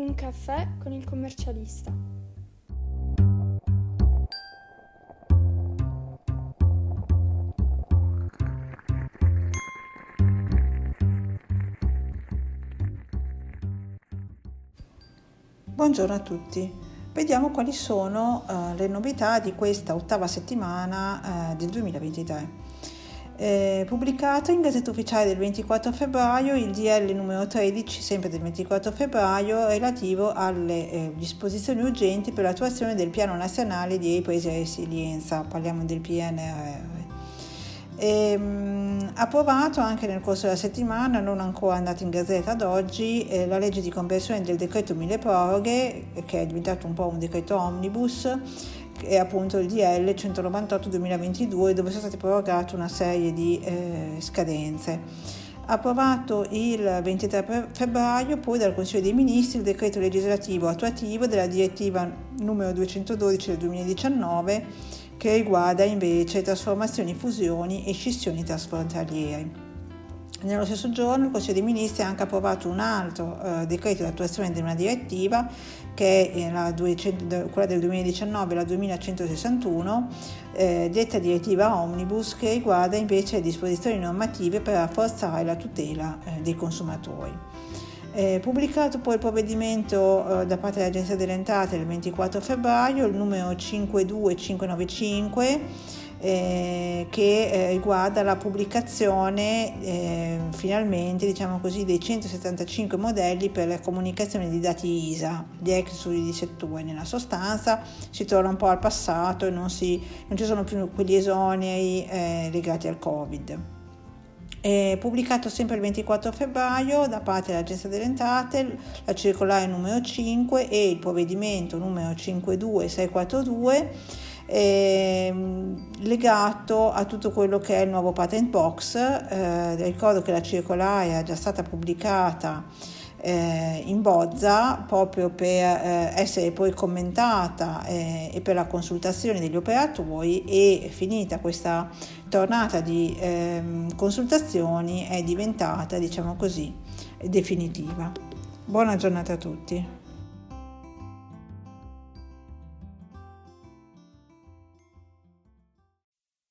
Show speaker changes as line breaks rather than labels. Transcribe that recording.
Un caffè con il commercialista.
Buongiorno a tutti. Vediamo quali sono uh, le novità di questa ottava settimana uh, del 2023. Eh, pubblicato in Gazzetta Ufficiale del 24 febbraio il DL numero 13, sempre del 24 febbraio, relativo alle eh, disposizioni urgenti per l'attuazione del Piano Nazionale di Ripresa e Resilienza, parliamo del PNRR. E, mh, approvato anche nel corso della settimana, non ancora andata in gazzetta ad oggi, eh, la legge di conversione del decreto mille proroghe, che è diventato un po' un decreto omnibus, è appunto il DL 198-2022 dove sono state prorogate una serie di eh, scadenze. Approvato il 23 febbraio poi dal Consiglio dei Ministri il decreto legislativo attuativo della direttiva numero 212 del 2019 che riguarda invece trasformazioni, fusioni e scissioni trasfrontaliere. Nello stesso giorno il Consiglio dei Ministri ha anche approvato un altro eh, decreto di attuazione di una direttiva che è la 200, quella del 2019, la 2161, eh, detta direttiva Omnibus che riguarda invece disposizioni normative per rafforzare la tutela eh, dei consumatori. Eh, pubblicato poi il provvedimento eh, da parte dell'Agenzia delle Entrate il 24 febbraio, il numero 52595 eh, che eh, riguarda la pubblicazione eh, finalmente diciamo così, dei 175 modelli per la comunicazione di dati ISA, gli ex studi di settore. Nella sostanza si torna un po' al passato e non, si, non ci sono più quegli esoneri eh, legati al Covid. È pubblicato sempre il 24 febbraio da parte dell'Agenzia delle Entrate la circolare numero 5 e il provvedimento numero 52642 eh, legato a tutto quello che è il nuovo patent box. Eh, ricordo che la circolare è già stata pubblicata eh, in bozza proprio per eh, essere poi commentata eh, e per la consultazione degli operatori e finita questa tornata di ehm, consultazioni è diventata diciamo così definitiva. Buona giornata a tutti.